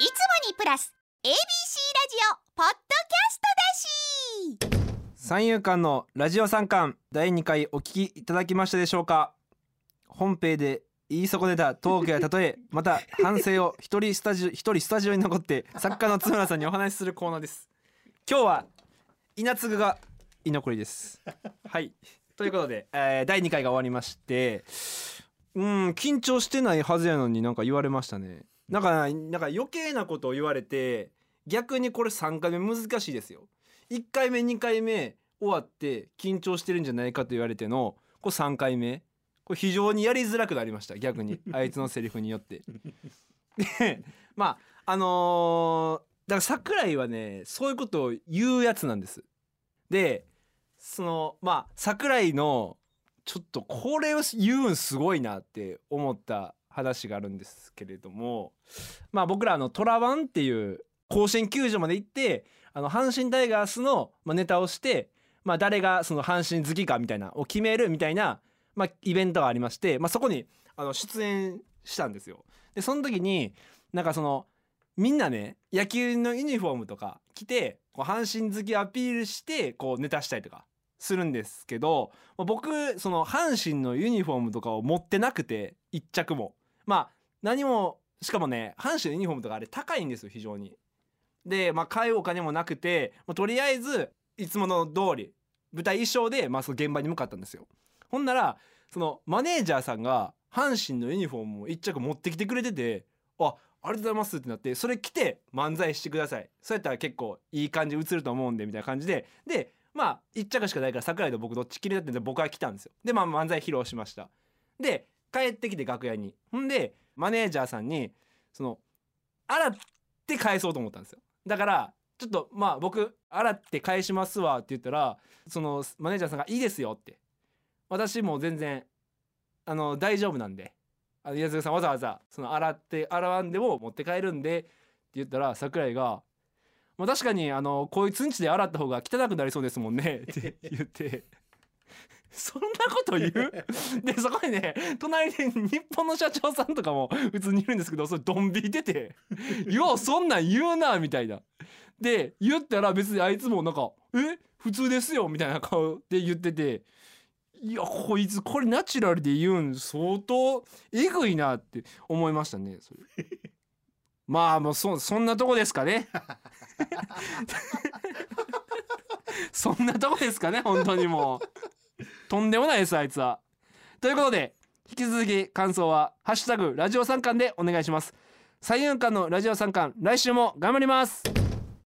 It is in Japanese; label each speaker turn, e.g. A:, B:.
A: いつもにプラス ABC ラジオポッドキャストだし。
B: 三遊間のラジオ三巻第2回お聞きいただきましたでしょうか？本編で言い損ねたトークや例えまた反省を一人スタジオ 一人スタジオに残って作家の津村さんにお話しするコーナーです。今日は稲継が居残りです。はい。ということで、えー第2回が終わりましてうん緊張してないはずやのになんか言われましたね。なんかなんか余計なことを言われて逆にこれ3回目難しいですよ1回目2回目終わって緊張してるんじゃないかと言われてのこれ3回目これ非常にやりづらくなりました逆に あいつのセリフによって。でまああのーだから桜井はねそういうことを言うやつなんです。でそのまあ桜井のちょっとこれを言うんすごいなって思った話があるんですけれどもまあ僕らあのトラワンっていう甲子園球場まで行ってあの阪神タイガースのネタをして、まあ、誰がその阪神好きかみたいなを決めるみたいな、まあ、イベントがありまして、まあ、そこにあの出演したんですよ。でその時になんかそのみんなね野球のユニフォームとか着てこう阪神好きアピールしてこうネタしたりとかするんですけどまあ僕その阪神のユニフォームとかを持ってなくて一着もまあ何もしかもね阪神のユニフォームとかあれ高いんですよ非常に。で、まあ、買うお金もなくて、まあ、とりあえずいつもの通り舞台衣装で、まあ、その現場に向かったんですよ。ほんならそのマネージャーさんが阪神のユニフォームを一着持ってきてくれててあありがとうございますってなってそれ着て漫才してくださいそうやったら結構いい感じ映ると思うんでみたいな感じででまあ一着しかないから桜井と僕どっちきりだってんで僕は来たんですよでまあ漫才披露しましたで帰ってきて楽屋に。ほんでマネージャーさんにその洗って返そうと思ったんですよ。だからちょっとまあ僕洗って返しますわって言ったらそのマネージャーさんが「いいですよ」って。私もう全然あの大丈夫なんで。あの宮塚さんわざわざその洗って洗わんでも持って帰るんでって言ったら桜井が「まあ、確かにあのこいつんちで洗った方が汚くなりそうですもんね」って言って。そ んこと言う？でそこにね隣で日本の社長さんとかも普通にいるんですけどそれドン引いてて 「ようそんなん言うな」みたいな。で言ったら別にあいつもなんか「え？普通ですよ」みたいな顔で言ってていやこいつこれナチュラルで言うん相当えぐいなって思いましたねそれ。まあもうそそんなとこですかね。そんなとこですかね本当にもうとんでもないですあいつは。ということで引き続き感想は「ハッシュタグラジオ三冠」でお願いします。三遊間のラジオ三冠来週も頑張ります。